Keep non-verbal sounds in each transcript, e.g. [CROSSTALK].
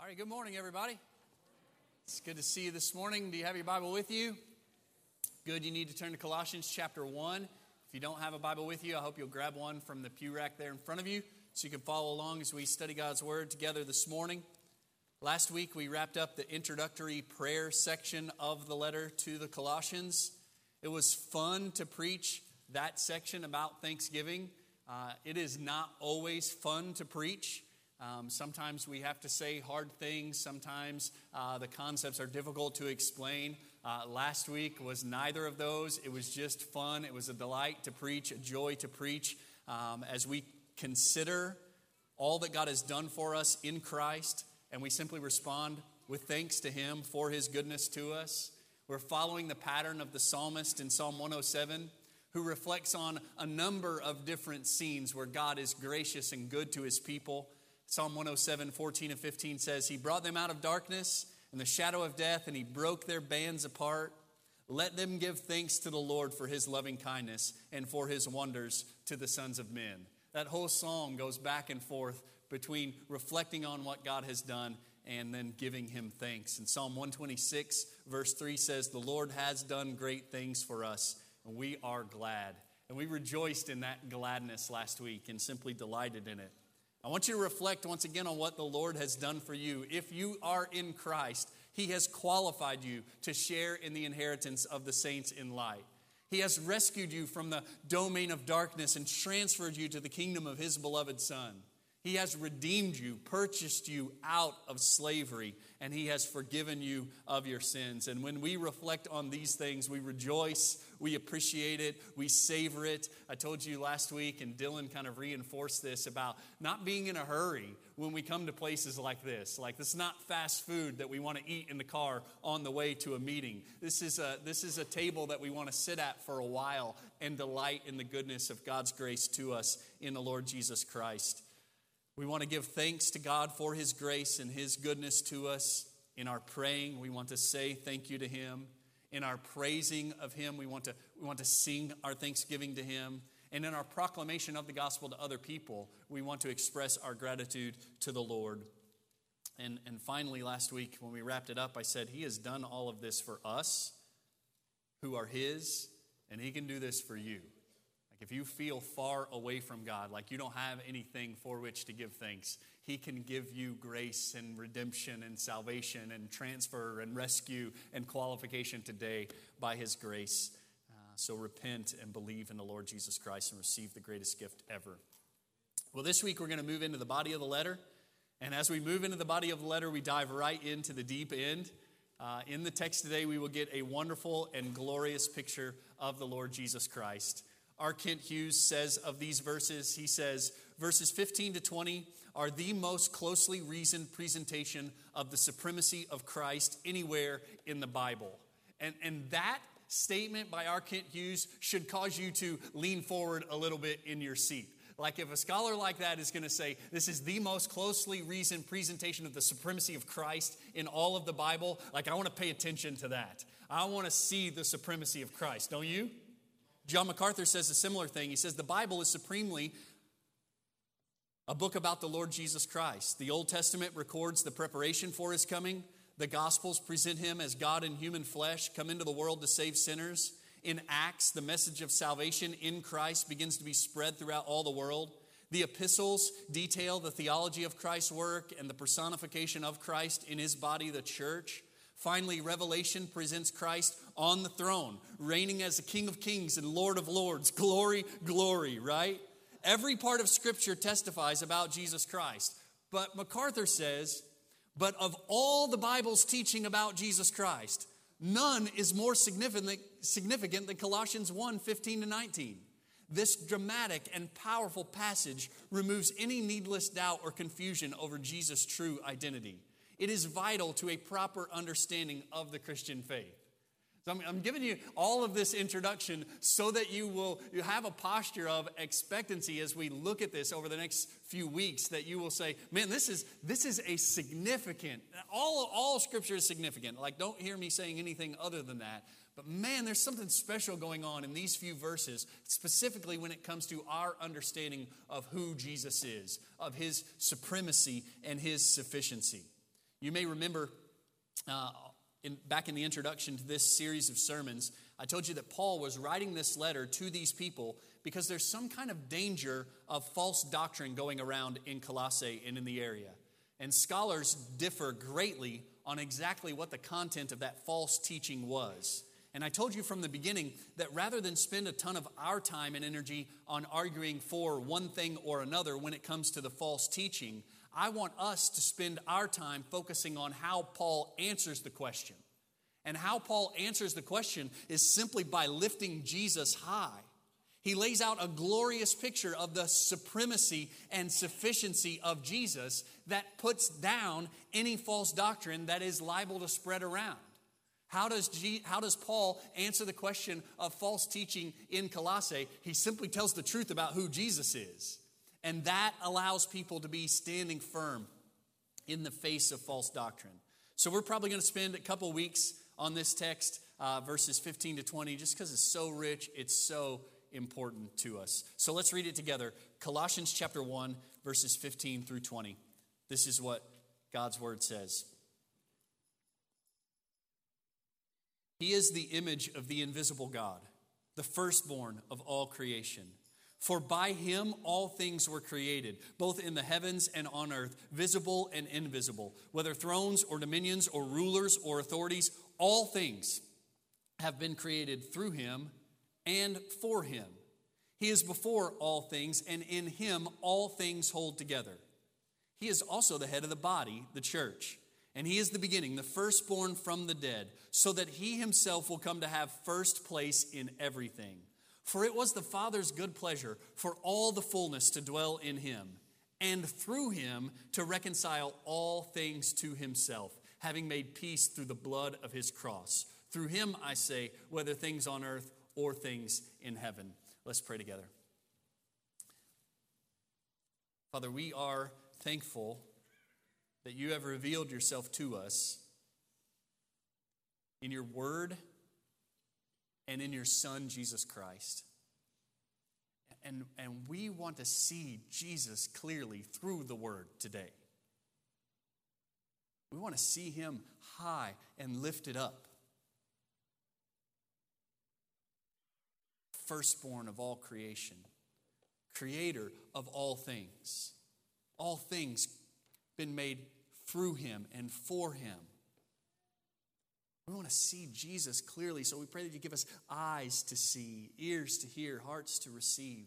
All right, good morning, everybody. It's good to see you this morning. Do you have your Bible with you? Good, you need to turn to Colossians chapter 1. If you don't have a Bible with you, I hope you'll grab one from the pew rack there in front of you so you can follow along as we study God's Word together this morning. Last week, we wrapped up the introductory prayer section of the letter to the Colossians. It was fun to preach that section about Thanksgiving. Uh, it is not always fun to preach. Um, sometimes we have to say hard things. Sometimes uh, the concepts are difficult to explain. Uh, last week was neither of those. It was just fun. It was a delight to preach, a joy to preach. Um, as we consider all that God has done for us in Christ, and we simply respond with thanks to Him for His goodness to us. We're following the pattern of the psalmist in Psalm 107, who reflects on a number of different scenes where God is gracious and good to His people. Psalm 107, 14 and 15 says, He brought them out of darkness and the shadow of death, and He broke their bands apart. Let them give thanks to the Lord for His loving kindness and for His wonders to the sons of men. That whole psalm goes back and forth between reflecting on what God has done and then giving Him thanks. And Psalm 126, verse 3 says, The Lord has done great things for us, and we are glad. And we rejoiced in that gladness last week and simply delighted in it. I want you to reflect once again on what the Lord has done for you. If you are in Christ, He has qualified you to share in the inheritance of the saints in light. He has rescued you from the domain of darkness and transferred you to the kingdom of His beloved Son. He has redeemed you, purchased you out of slavery, and He has forgiven you of your sins. And when we reflect on these things, we rejoice, we appreciate it, we savor it. I told you last week, and Dylan kind of reinforced this about not being in a hurry when we come to places like this. Like, this is not fast food that we want to eat in the car on the way to a meeting. This is a, this is a table that we want to sit at for a while and delight in the goodness of God's grace to us in the Lord Jesus Christ. We want to give thanks to God for His grace and His goodness to us. In our praying, we want to say thank you to Him. In our praising of Him, we want to, we want to sing our thanksgiving to Him. And in our proclamation of the gospel to other people, we want to express our gratitude to the Lord. And, and finally, last week, when we wrapped it up, I said, He has done all of this for us who are His, and He can do this for you. Like if you feel far away from God, like you don't have anything for which to give thanks, He can give you grace and redemption and salvation and transfer and rescue and qualification today by His grace. Uh, so repent and believe in the Lord Jesus Christ and receive the greatest gift ever. Well, this week we're going to move into the body of the letter. And as we move into the body of the letter, we dive right into the deep end. Uh, in the text today, we will get a wonderful and glorious picture of the Lord Jesus Christ. R. Kent Hughes says of these verses, he says, verses 15 to 20 are the most closely reasoned presentation of the supremacy of Christ anywhere in the Bible. And, and that statement by R. Kent Hughes should cause you to lean forward a little bit in your seat. Like if a scholar like that is going to say, this is the most closely reasoned presentation of the supremacy of Christ in all of the Bible, like I want to pay attention to that. I want to see the supremacy of Christ, don't you? John MacArthur says a similar thing. He says the Bible is supremely a book about the Lord Jesus Christ. The Old Testament records the preparation for his coming. The Gospels present him as God in human flesh, come into the world to save sinners. In Acts, the message of salvation in Christ begins to be spread throughout all the world. The epistles detail the theology of Christ's work and the personification of Christ in his body, the church. Finally, Revelation presents Christ on the throne, reigning as the King of Kings and Lord of Lords. Glory, glory, right? Every part of Scripture testifies about Jesus Christ. But MacArthur says, but of all the Bible's teaching about Jesus Christ, none is more significant, than Colossians 1 15 to 19. This dramatic and powerful passage removes any needless doubt or confusion over Jesus' true identity. It is vital to a proper understanding of the Christian faith. So I'm, I'm, giving you all of this introduction so that you will you have a posture of expectancy as we look at this over the next few weeks that you will say, man, this is this is a significant, all, all scripture is significant. Like, don't hear me saying anything other than that. But man, there's something special going on in these few verses, specifically when it comes to our understanding of who Jesus is, of his supremacy and his sufficiency. You may remember uh, in, back in the introduction to this series of sermons, I told you that Paul was writing this letter to these people because there's some kind of danger of false doctrine going around in Colossae and in the area. And scholars differ greatly on exactly what the content of that false teaching was. And I told you from the beginning that rather than spend a ton of our time and energy on arguing for one thing or another when it comes to the false teaching, I want us to spend our time focusing on how Paul answers the question. And how Paul answers the question is simply by lifting Jesus high. He lays out a glorious picture of the supremacy and sufficiency of Jesus that puts down any false doctrine that is liable to spread around. How does, G, how does Paul answer the question of false teaching in Colossae? He simply tells the truth about who Jesus is. And that allows people to be standing firm in the face of false doctrine. So we're probably going to spend a couple weeks on this text, uh, verses 15 to 20, just because it's so rich, it's so important to us. So let's read it together. Colossians chapter 1, verses 15 through 20. This is what God's word says. He is the image of the invisible God, the firstborn of all creation. For by him all things were created, both in the heavens and on earth, visible and invisible, whether thrones or dominions or rulers or authorities, all things have been created through him and for him. He is before all things, and in him all things hold together. He is also the head of the body, the church. And he is the beginning, the firstborn from the dead, so that he himself will come to have first place in everything. For it was the Father's good pleasure for all the fullness to dwell in him, and through him to reconcile all things to himself, having made peace through the blood of his cross. Through him, I say, whether things on earth or things in heaven. Let's pray together. Father, we are thankful that you have revealed yourself to us in your word and in your Son, Jesus Christ. And, and we want to see Jesus clearly through the word today. We want to see him high and lifted up. Firstborn of all creation, creator of all things. All things been made through him and for him. We want to see Jesus clearly, so we pray that you give us eyes to see, ears to hear, hearts to receive.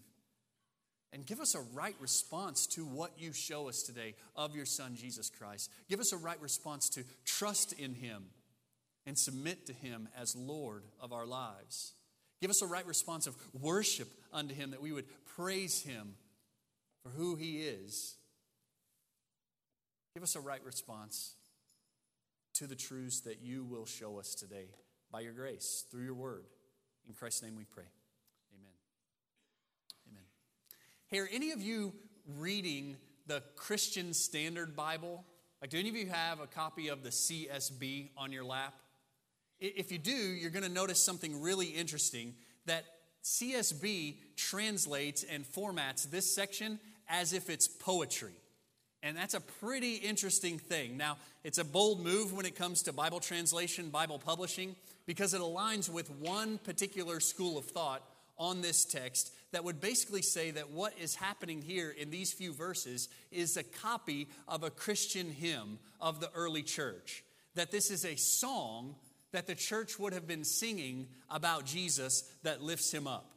And give us a right response to what you show us today of your Son, Jesus Christ. Give us a right response to trust in Him and submit to Him as Lord of our lives. Give us a right response of worship unto Him, that we would praise Him for who He is. Give us a right response to the truths that you will show us today by your grace, through your word. In Christ's name we pray. Amen. Amen. Hey, are any of you reading the Christian Standard Bible? Like, do any of you have a copy of the CSB on your lap? If you do, you're going to notice something really interesting that CSB translates and formats this section as if it's poetry. And that's a pretty interesting thing. Now, it's a bold move when it comes to Bible translation, Bible publishing, because it aligns with one particular school of thought on this text that would basically say that what is happening here in these few verses is a copy of a Christian hymn of the early church. That this is a song that the church would have been singing about Jesus that lifts him up.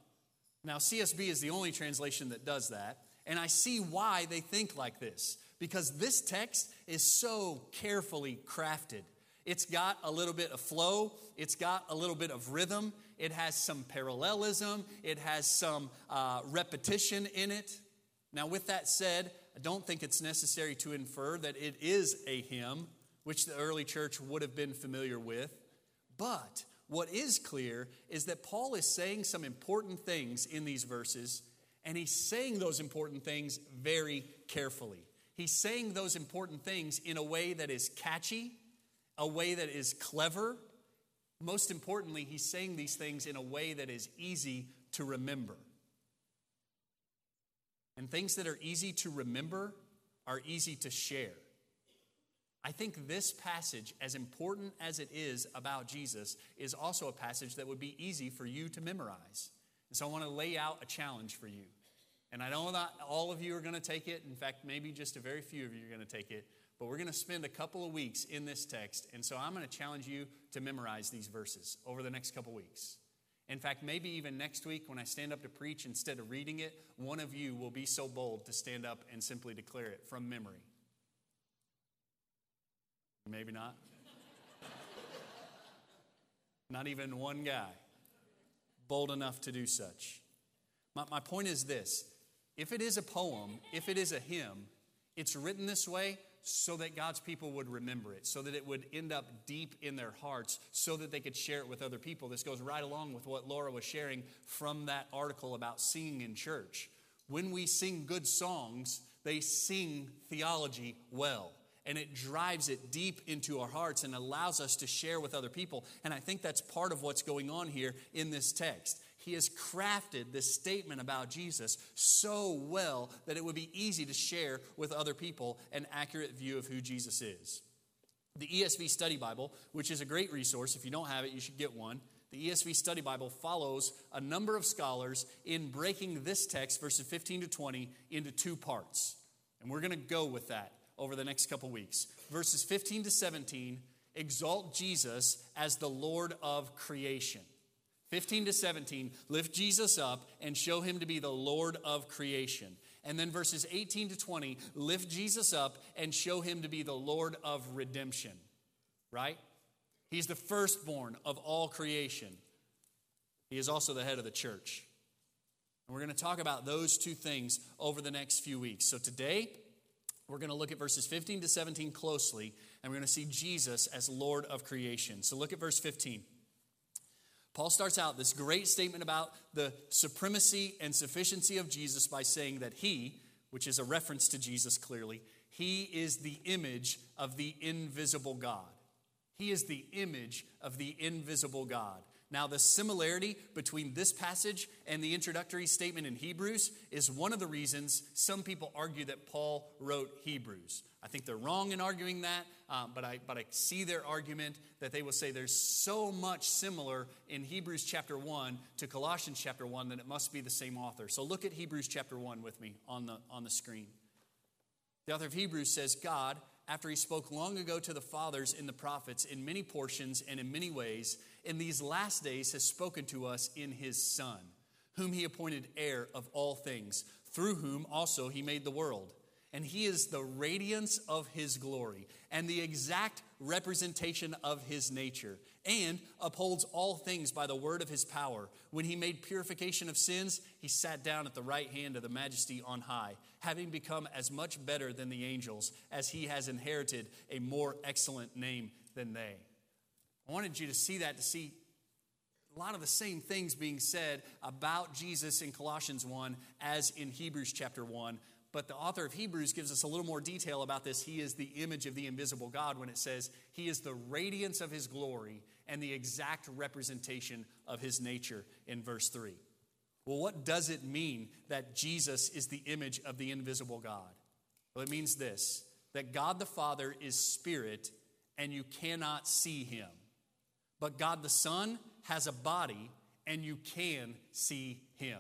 Now, CSB is the only translation that does that, and I see why they think like this because this text is so carefully crafted. It's got a little bit of flow, it's got a little bit of rhythm, it has some parallelism, it has some uh, repetition in it. Now, with that said, I don't think it's necessary to infer that it is a hymn, which the early church would have been familiar with. But what is clear is that Paul is saying some important things in these verses, and he's saying those important things very carefully. He's saying those important things in a way that is catchy, a way that is clever. Most importantly, he's saying these things in a way that is easy to remember. And things that are easy to remember are easy to share. I think this passage, as important as it is about Jesus, is also a passage that would be easy for you to memorize. And so I want to lay out a challenge for you. And I know not all of you are going to take it. In fact, maybe just a very few of you are going to take it. But we're going to spend a couple of weeks in this text. And so I'm going to challenge you to memorize these verses over the next couple weeks. In fact, maybe even next week when I stand up to preach, instead of reading it, one of you will be so bold to stand up and simply declare it from memory. Maybe not. [LAUGHS] not even one guy bold enough to do such. My, my point is this if it is a poem, if it is a hymn, it's written this way so that God's people would remember it, so that it would end up deep in their hearts, so that they could share it with other people. This goes right along with what Laura was sharing from that article about singing in church. When we sing good songs, they sing theology well. And it drives it deep into our hearts and allows us to share with other people. And I think that's part of what's going on here in this text he has crafted this statement about Jesus so well that it would be easy to share with other people an accurate view of who Jesus is. The ESV Study Bible, which is a great resource, if you don't have it, you should get one. The ESV Study Bible follows a number of scholars in breaking this text, verses 15 to 20, into two parts. And we're going to go with that over the next couple weeks. Verses 15 to 17 exalt Jesus as the Lord of creation. 15 to 17, lift Jesus up and show him to be the Lord of creation. And then verses 18 to 20, lift Jesus up and show him to be the Lord of redemption. Right? He's the firstborn of all creation. He is also the head of the church. And we're going to talk about those two things over the next few weeks. So today, we're going to look at verses 15 to 17 closely, and we're going to see Jesus as Lord of creation. So look at verse 15. Paul starts out this great statement about the supremacy and sufficiency of Jesus by saying that he, which is a reference to Jesus clearly, he is the image of the invisible God. He is the image of the invisible God. Now, the similarity between this passage and the introductory statement in Hebrews is one of the reasons some people argue that Paul wrote Hebrews. I think they're wrong in arguing that, um, but, I, but I see their argument that they will say there's so much similar in Hebrews chapter 1 to Colossians chapter 1 that it must be the same author. So look at Hebrews chapter 1 with me on the, on the screen. The author of Hebrews says, God, after he spoke long ago to the fathers in the prophets in many portions and in many ways, in these last days has spoken to us in his Son, whom he appointed heir of all things, through whom also he made the world and he is the radiance of his glory and the exact representation of his nature, and upholds all things by the word of his power. When he made purification of sins, he sat down at the right hand of the majesty on high, having become as much better than the angels, as he has inherited a more excellent name than they. I wanted you to see that, to see a lot of the same things being said about Jesus in Colossians 1 as in Hebrews chapter 1 but the author of Hebrews gives us a little more detail about this. He is the image of the invisible God when it says he is the radiance of his glory and the exact representation of his nature in verse 3. Well, what does it mean that Jesus is the image of the invisible God? Well, it means this that God the Father is spirit and you cannot see him. But God the Son has a body and you can see him.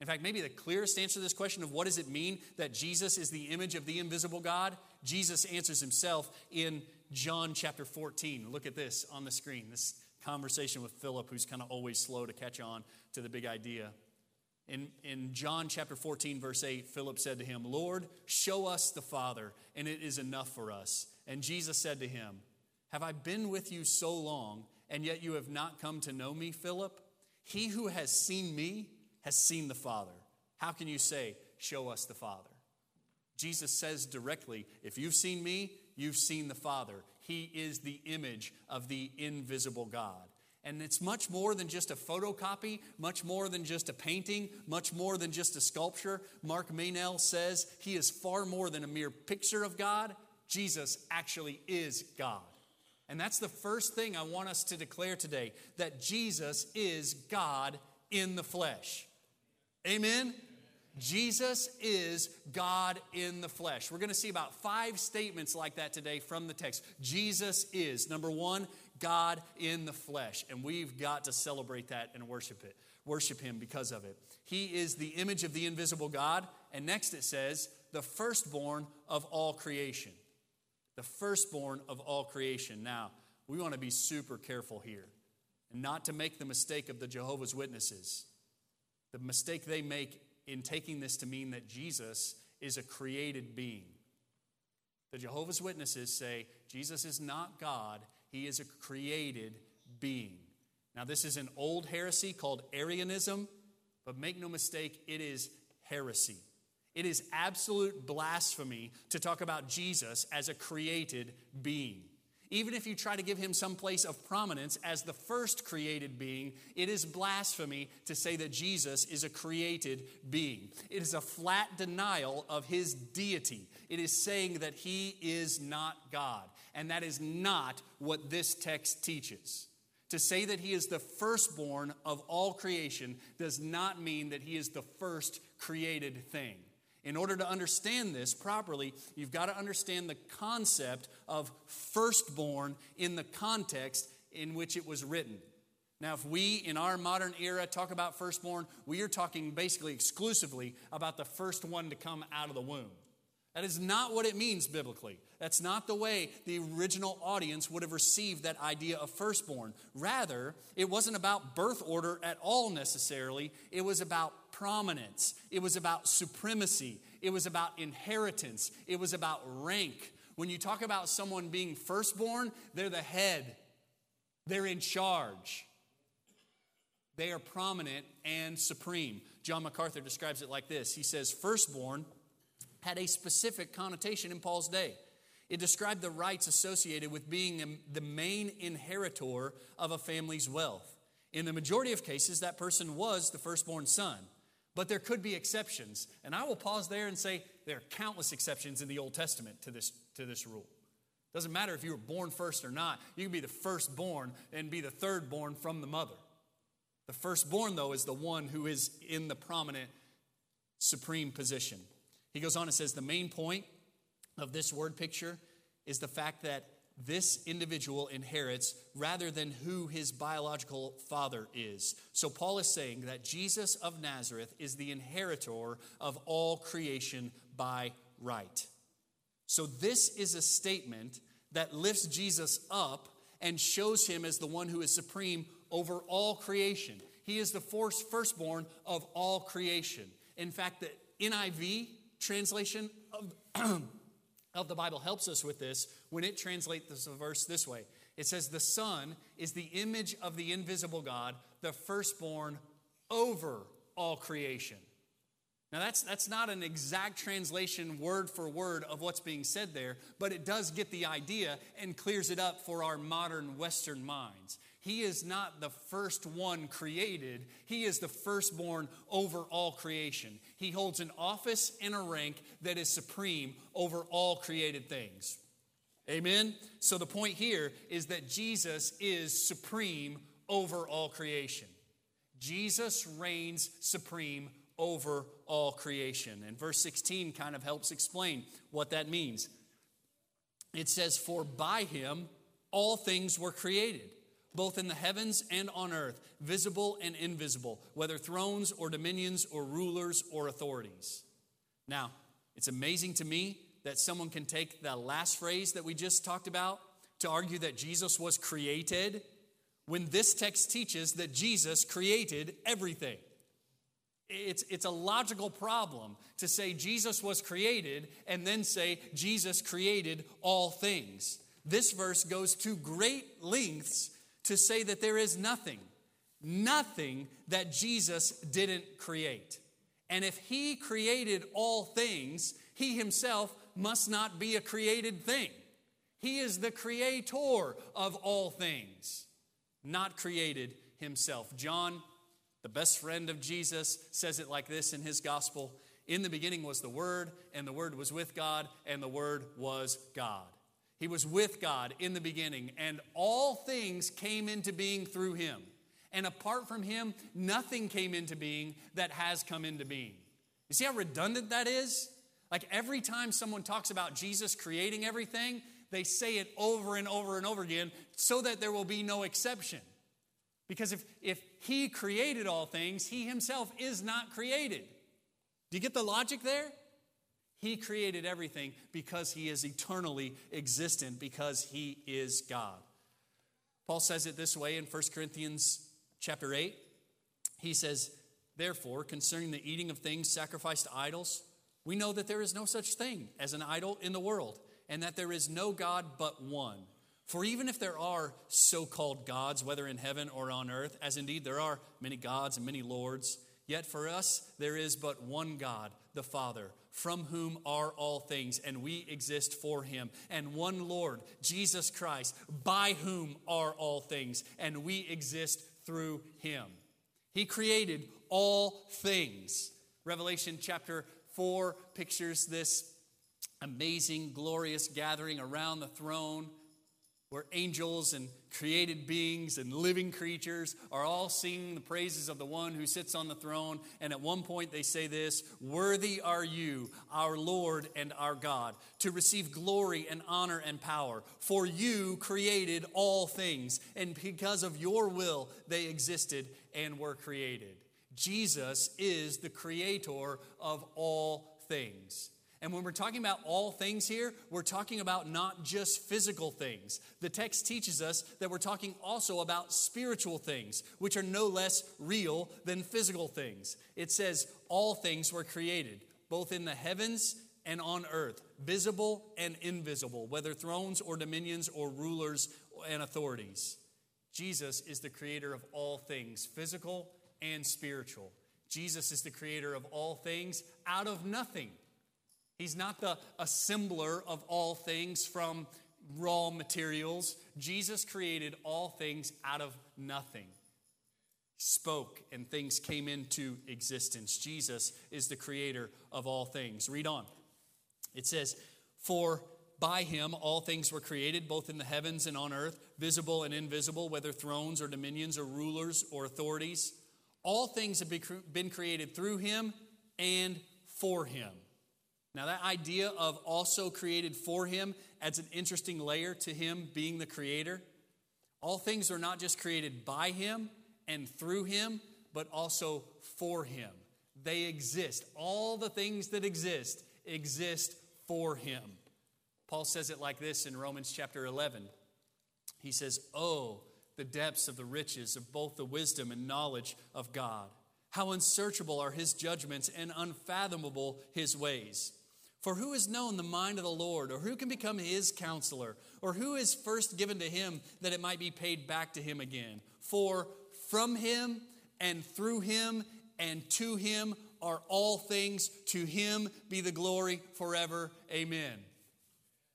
In fact, maybe the clearest answer to this question of what does it mean that Jesus is the image of the invisible God, Jesus answers himself in John chapter 14. Look at this on the screen. This conversation with Philip, who's kind of always slow to catch on to the big idea. In, in John chapter 14, verse 8, Philip said to him, Lord, show us the Father, and it is enough for us. And Jesus said to him, Have I been with you so long, and yet you have not come to know me, Philip? He who has seen me has seen the Father. How can you say, Show us the Father? Jesus says directly, If you've seen me, you've seen the Father. He is the image of the invisible God. And it's much more than just a photocopy, much more than just a painting, much more than just a sculpture. Mark Meynell says he is far more than a mere picture of God. Jesus actually is God. And that's the first thing I want us to declare today that Jesus is God in the flesh. Amen? Jesus is God in the flesh. We're going to see about five statements like that today from the text. Jesus is, number one, God in the flesh. And we've got to celebrate that and worship it, worship Him because of it. He is the image of the invisible God. And next it says, the firstborn of all creation. The firstborn of all creation. Now, we want to be super careful here and not to make the mistake of the Jehovah's Witnesses. The mistake they make in taking this to mean that Jesus is a created being. The Jehovah's Witnesses say Jesus is not God, he is a created being. Now, this is an old heresy called Arianism, but make no mistake, it is heresy. It is absolute blasphemy to talk about Jesus as a created being. Even if you try to give him some place of prominence as the first created being, it is blasphemy to say that Jesus is a created being. It is a flat denial of his deity. It is saying that he is not God. And that is not what this text teaches. To say that he is the firstborn of all creation does not mean that he is the first created thing. In order to understand this properly, you've got to understand the concept of firstborn in the context in which it was written. Now, if we in our modern era talk about firstborn, we are talking basically exclusively about the first one to come out of the womb. That is not what it means biblically. That's not the way the original audience would have received that idea of firstborn. Rather, it wasn't about birth order at all necessarily, it was about prominence, it was about supremacy, it was about inheritance, it was about rank. When you talk about someone being firstborn, they're the head, they're in charge. They are prominent and supreme. John MacArthur describes it like this He says, Firstborn had a specific connotation in Paul's day. It described the rights associated with being the main inheritor of a family's wealth. In the majority of cases, that person was the firstborn son. But there could be exceptions. And I will pause there and say there are countless exceptions in the Old Testament to this, to this rule. Doesn't matter if you were born first or not, you can be the firstborn and be the thirdborn from the mother. The firstborn, though, is the one who is in the prominent supreme position. He goes on and says the main point of this word picture is the fact that this individual inherits rather than who his biological father is. So, Paul is saying that Jesus of Nazareth is the inheritor of all creation by right. So, this is a statement that lifts Jesus up and shows him as the one who is supreme over all creation. He is the firstborn of all creation. In fact, the NIV translation of [CLEARS THROAT] of the Bible helps us with this when it translates this verse this way. It says, The Son is the image of the invisible God, the firstborn over all creation. Now, that's, that's not an exact translation word for word of what's being said there, but it does get the idea and clears it up for our modern Western minds. He is not the first one created, He is the firstborn over all creation. He holds an office and a rank that is supreme over all created things. Amen? So the point here is that Jesus is supreme over all creation. Jesus reigns supreme over all creation. And verse 16 kind of helps explain what that means. It says, For by him all things were created both in the heavens and on earth, visible and invisible, whether thrones or dominions or rulers or authorities. Now, it's amazing to me that someone can take the last phrase that we just talked about to argue that Jesus was created when this text teaches that Jesus created everything. It's, it's a logical problem to say Jesus was created and then say Jesus created all things. This verse goes to great lengths to say that there is nothing, nothing that Jesus didn't create. And if he created all things, he himself must not be a created thing. He is the creator of all things, not created himself. John, the best friend of Jesus, says it like this in his gospel In the beginning was the Word, and the Word was with God, and the Word was God. He was with God in the beginning, and all things came into being through him. And apart from him, nothing came into being that has come into being. You see how redundant that is? Like every time someone talks about Jesus creating everything, they say it over and over and over again so that there will be no exception. Because if, if he created all things, he himself is not created. Do you get the logic there? He created everything because he is eternally existent, because he is God. Paul says it this way in 1 Corinthians chapter 8. He says, Therefore, concerning the eating of things sacrificed to idols, we know that there is no such thing as an idol in the world, and that there is no God but one. For even if there are so called gods, whether in heaven or on earth, as indeed there are many gods and many lords, yet for us there is but one God, the Father, from whom are all things, and we exist for him, and one Lord, Jesus Christ, by whom are all things, and we exist through him. He created all things. Revelation chapter 4 pictures this amazing, glorious gathering around the throne where angels and created beings and living creatures are all singing the praises of the one who sits on the throne. And at one point they say this Worthy are you, our Lord and our God, to receive glory and honor and power. For you created all things, and because of your will they existed and were created. Jesus is the creator of all things. And when we're talking about all things here, we're talking about not just physical things. The text teaches us that we're talking also about spiritual things, which are no less real than physical things. It says, All things were created, both in the heavens and on earth, visible and invisible, whether thrones or dominions or rulers and authorities. Jesus is the creator of all things, physical and spiritual. Jesus is the creator of all things out of nothing. He's not the assembler of all things from raw materials. Jesus created all things out of nothing. Spoke and things came into existence. Jesus is the creator of all things. Read on. It says, For by him all things were created, both in the heavens and on earth, visible and invisible, whether thrones or dominions or rulers or authorities. All things have been created through him and for him. Now, that idea of also created for him adds an interesting layer to him being the creator. All things are not just created by him and through him, but also for him. They exist. All the things that exist exist for him. Paul says it like this in Romans chapter 11. He says, Oh, the depths of the riches of both the wisdom and knowledge of God. How unsearchable are his judgments and unfathomable his ways. For who has known the mind of the Lord, or who can become his counselor, or who is first given to him that it might be paid back to him again? For from him and through him and to him are all things. To him be the glory forever. Amen.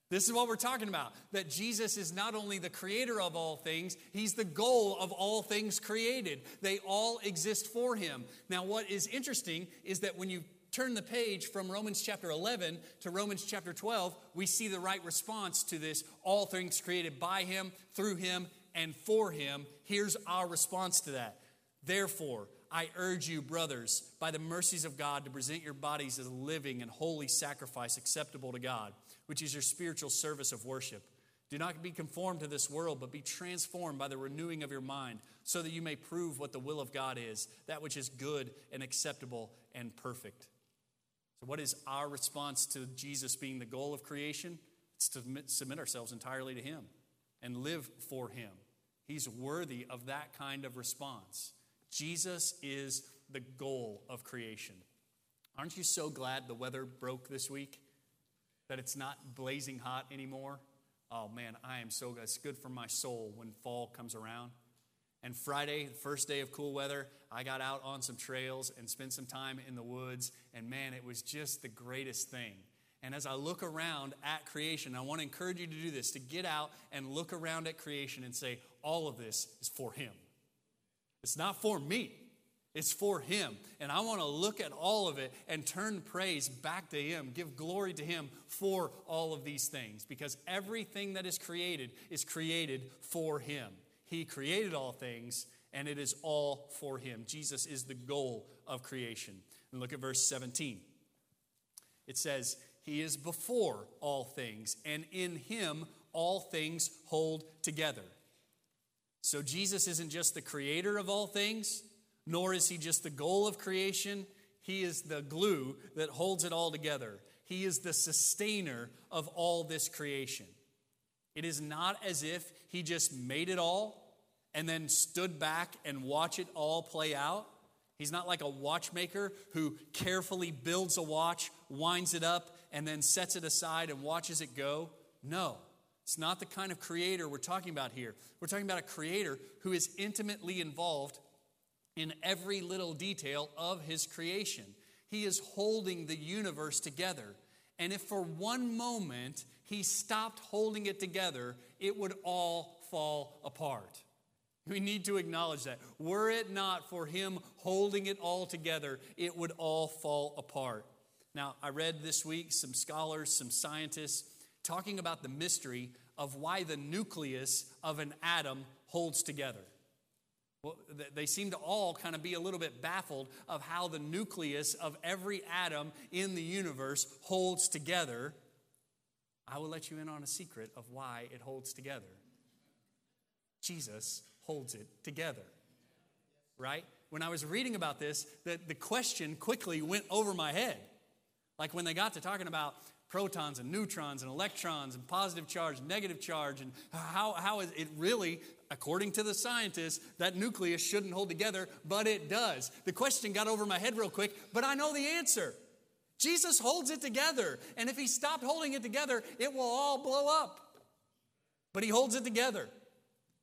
This is what we're talking about that Jesus is not only the creator of all things, he's the goal of all things created. They all exist for him. Now, what is interesting is that when you turn the page from Romans chapter 11 to Romans chapter 12, we see the right response to this all things created by him, through him, and for him. Here's our response to that. Therefore, I urge you, brothers, by the mercies of God, to present your bodies as a living and holy sacrifice acceptable to God, which is your spiritual service of worship. Do not be conformed to this world, but be transformed by the renewing of your mind, so that you may prove what the will of God is, that which is good and acceptable and perfect. So, what is our response to Jesus being the goal of creation? It's to submit ourselves entirely to Him and live for Him. He's worthy of that kind of response. Jesus is the goal of creation. Aren't you so glad the weather broke this week? That it's not blazing hot anymore? Oh man, I am so. It's good for my soul when fall comes around. And Friday, the first day of cool weather, I got out on some trails and spent some time in the woods. And man, it was just the greatest thing. And as I look around at creation, I want to encourage you to do this to get out and look around at creation and say, all of this is for Him. It's not for me, it's for Him. And I want to look at all of it and turn praise back to Him, give glory to Him for all of these things, because everything that is created is created for Him. He created all things, and it is all for Him. Jesus is the goal of creation. And look at verse 17. It says, He is before all things, and in Him all things hold together. So Jesus isn't just the creator of all things, nor is He just the goal of creation. He is the glue that holds it all together. He is the sustainer of all this creation. It is not as if He just made it all and then stood back and watch it all play out. He's not like a watchmaker who carefully builds a watch, winds it up, and then sets it aside and watches it go. No, it's not the kind of creator we're talking about here. We're talking about a creator who is intimately involved in every little detail of his creation. He is holding the universe together. And if for one moment he stopped holding it together, it would all fall apart. We need to acknowledge that. Were it not for him holding it all together, it would all fall apart. Now, I read this week some scholars, some scientists talking about the mystery of why the nucleus of an atom holds together. Well, they seem to all kind of be a little bit baffled of how the nucleus of every atom in the universe holds together. I will let you in on a secret of why it holds together. Jesus holds it together. Right? When I was reading about this, the, the question quickly went over my head. Like when they got to talking about protons and neutrons and electrons and positive charge, negative charge, and how, how is it really, according to the scientists, that nucleus shouldn't hold together, but it does. The question got over my head real quick, but I know the answer. Jesus holds it together, and if he stopped holding it together, it will all blow up. But he holds it together.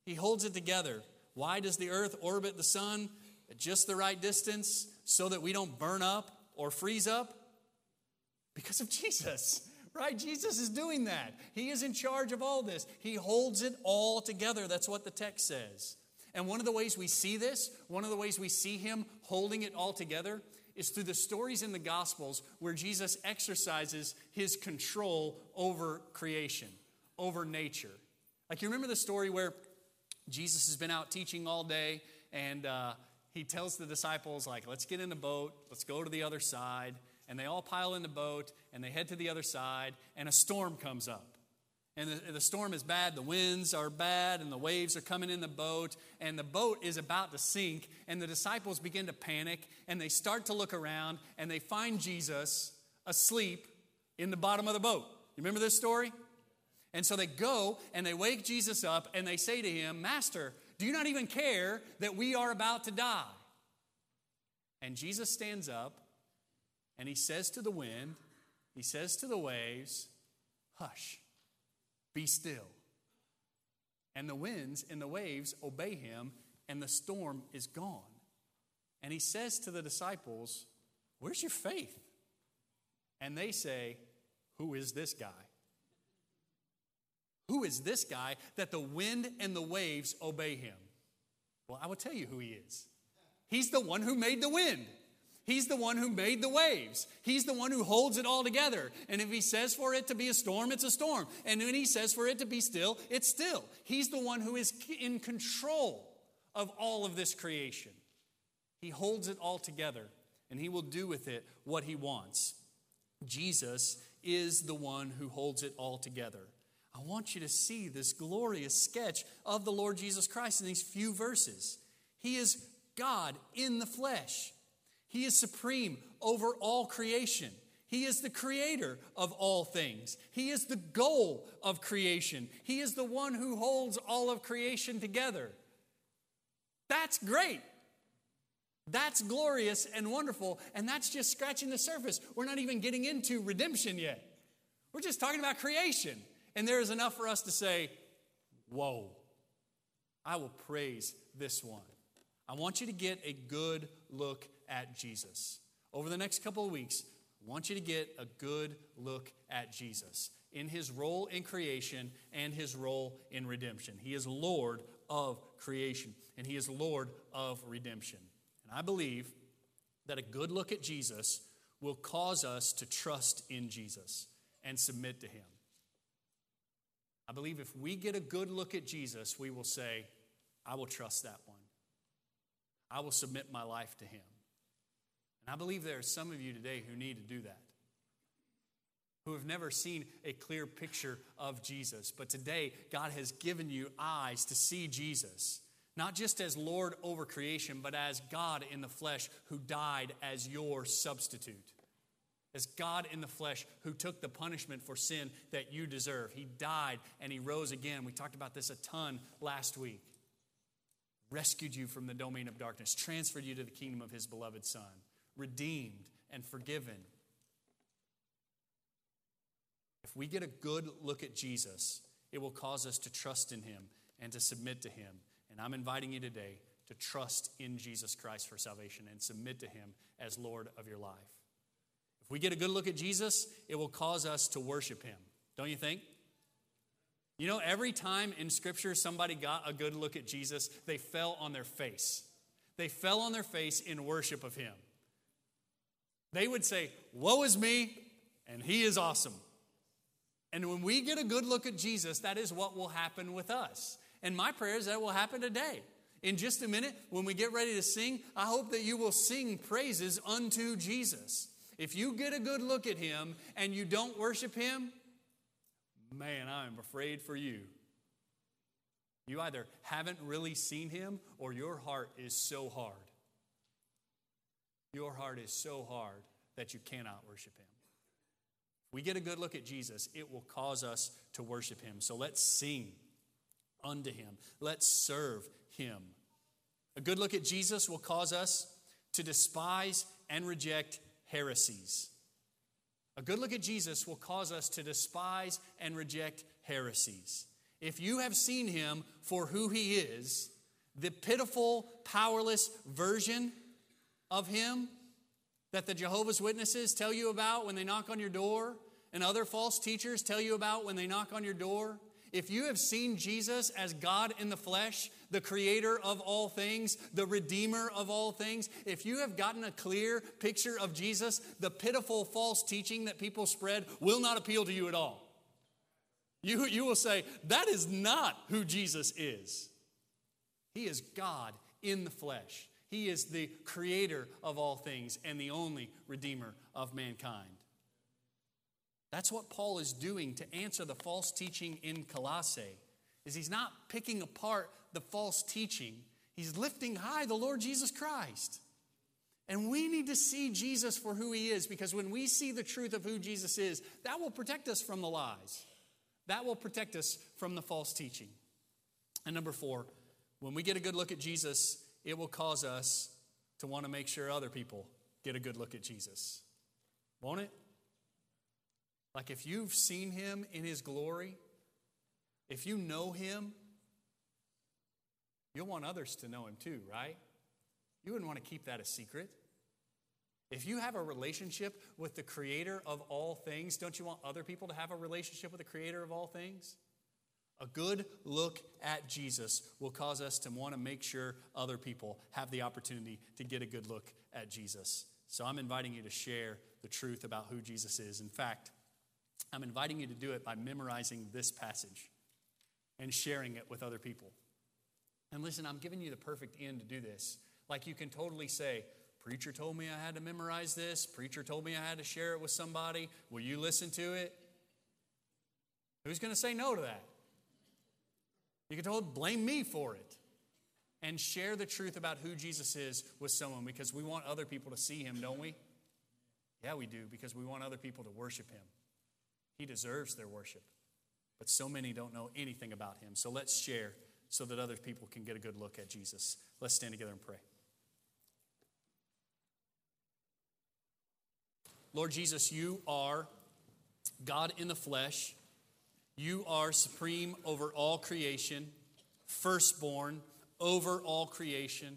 He holds it together. Why does the earth orbit the sun at just the right distance so that we don't burn up or freeze up? Because of Jesus, right? Jesus is doing that. He is in charge of all this. He holds it all together. That's what the text says. And one of the ways we see this, one of the ways we see him holding it all together, is through the stories in the Gospels where Jesus exercises his control over creation, over nature. Like, you remember the story where Jesus has been out teaching all day, and uh, he tells the disciples, like, let's get in the boat, let's go to the other side. And they all pile in the boat, and they head to the other side, and a storm comes up. And the, the storm is bad, the winds are bad, and the waves are coming in the boat, and the boat is about to sink. And the disciples begin to panic, and they start to look around, and they find Jesus asleep in the bottom of the boat. You remember this story? And so they go and they wake Jesus up and they say to him, Master, do you not even care that we are about to die? And Jesus stands up and he says to the wind, he says to the waves, Hush, be still. And the winds and the waves obey him, and the storm is gone. And he says to the disciples, Where's your faith? And they say, Who is this guy? Who is this guy that the wind and the waves obey him? Well, I will tell you who he is. He's the one who made the wind. He's the one who made the waves. He's the one who holds it all together. And if he says for it to be a storm, it's a storm. And when he says for it to be still, it's still. He's the one who is in control of all of this creation. He holds it all together, and he will do with it what he wants. Jesus is the one who holds it all together. I want you to see this glorious sketch of the Lord Jesus Christ in these few verses. He is God in the flesh, He is supreme over all creation. He is the creator of all things. He is the goal of creation. He is the one who holds all of creation together. That's great. That's glorious and wonderful. And that's just scratching the surface. We're not even getting into redemption yet. We're just talking about creation. And there is enough for us to say, Whoa, I will praise this one. I want you to get a good look at Jesus. Over the next couple of weeks, I want you to get a good look at Jesus in his role in creation and his role in redemption. He is Lord of creation and he is Lord of redemption. And I believe that a good look at Jesus will cause us to trust in Jesus and submit to him. I believe if we get a good look at Jesus, we will say, I will trust that one. I will submit my life to him. And I believe there are some of you today who need to do that, who have never seen a clear picture of Jesus. But today, God has given you eyes to see Jesus, not just as Lord over creation, but as God in the flesh who died as your substitute. As God in the flesh who took the punishment for sin that you deserve. He died and he rose again. We talked about this a ton last week. Rescued you from the domain of darkness, transferred you to the kingdom of his beloved Son redeemed, and forgiven. If we get a good look at Jesus, it will cause us to trust in him and to submit to him. And I'm inviting you today to trust in Jesus Christ for salvation and submit to him as Lord of your life. If we get a good look at Jesus, it will cause us to worship him. Don't you think? You know, every time in Scripture somebody got a good look at Jesus, they fell on their face. They fell on their face in worship of him. They would say, Woe is me, and he is awesome. And when we get a good look at Jesus, that is what will happen with us. And my prayer is that will happen today. In just a minute, when we get ready to sing, I hope that you will sing praises unto Jesus. If you get a good look at him and you don't worship him, man, I'm afraid for you. You either haven't really seen him or your heart is so hard your heart is so hard that you cannot worship Him. If we get a good look at Jesus, it will cause us to worship Him. So let's sing unto Him, let's serve Him. A good look at Jesus will cause us to despise and reject heresies. A good look at Jesus will cause us to despise and reject heresies. If you have seen him for who he is, the pitiful, powerless version of Him that the Jehovah's Witnesses tell you about when they knock on your door, and other false teachers tell you about when they knock on your door, if you have seen Jesus as God in the flesh, the creator of all things, the redeemer of all things, if you have gotten a clear picture of Jesus, the pitiful false teaching that people spread will not appeal to you at all. You, you will say, that is not who Jesus is. He is God in the flesh. He is the creator of all things and the only redeemer of mankind. That's what Paul is doing to answer the false teaching in Colossae. Is he's not picking apart the false teaching. He's lifting high the Lord Jesus Christ. And we need to see Jesus for who he is because when we see the truth of who Jesus is, that will protect us from the lies. That will protect us from the false teaching. And number four, when we get a good look at Jesus, it will cause us to want to make sure other people get a good look at Jesus. Won't it? Like if you've seen him in his glory, if you know him, you'll want others to know him too, right? You wouldn't want to keep that a secret. If you have a relationship with the creator of all things, don't you want other people to have a relationship with the creator of all things? A good look at Jesus will cause us to want to make sure other people have the opportunity to get a good look at Jesus. So I'm inviting you to share the truth about who Jesus is. In fact, I'm inviting you to do it by memorizing this passage and sharing it with other people. And listen, I'm giving you the perfect end to do this. Like you can totally say, Preacher told me I had to memorize this. Preacher told me I had to share it with somebody. Will you listen to it? Who's going to say no to that? You can totally blame me for it and share the truth about who Jesus is with someone because we want other people to see him, don't we? Yeah, we do, because we want other people to worship him. He deserves their worship. But so many don't know anything about him. So let's share so that other people can get a good look at Jesus. Let's stand together and pray. Lord Jesus, you are God in the flesh. You are supreme over all creation, firstborn over all creation.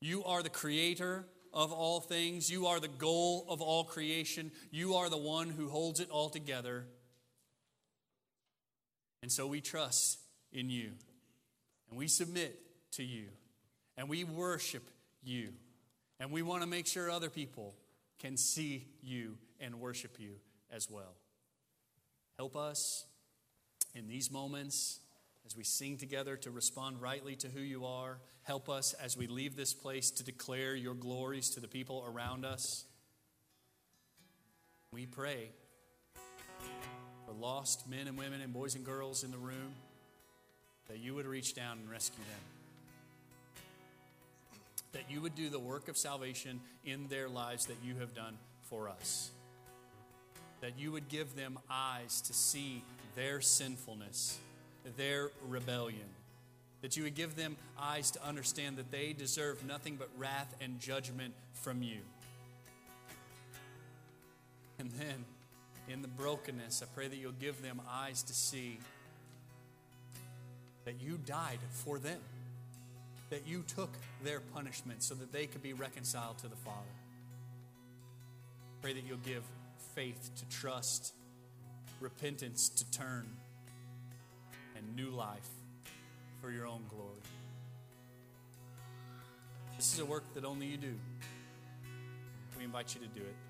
You are the creator of all things. You are the goal of all creation. You are the one who holds it all together. And so we trust in you. And we submit to you. And we worship you. And we want to make sure other people can see you and worship you as well. Help us in these moments as we sing together to respond rightly to who you are. Help us as we leave this place to declare your glories to the people around us. We pray for lost men and women and boys and girls in the room that you would reach down and rescue them. That you would do the work of salvation in their lives that you have done for us. That you would give them eyes to see their sinfulness, their rebellion. That you would give them eyes to understand that they deserve nothing but wrath and judgment from you. And then, in the brokenness, I pray that you'll give them eyes to see that you died for them, that you took their punishment so that they could be reconciled to the Father. Pray that you'll give faith to trust, repentance to turn, and new life for your own glory. This is a work that only you do. We invite you to do it.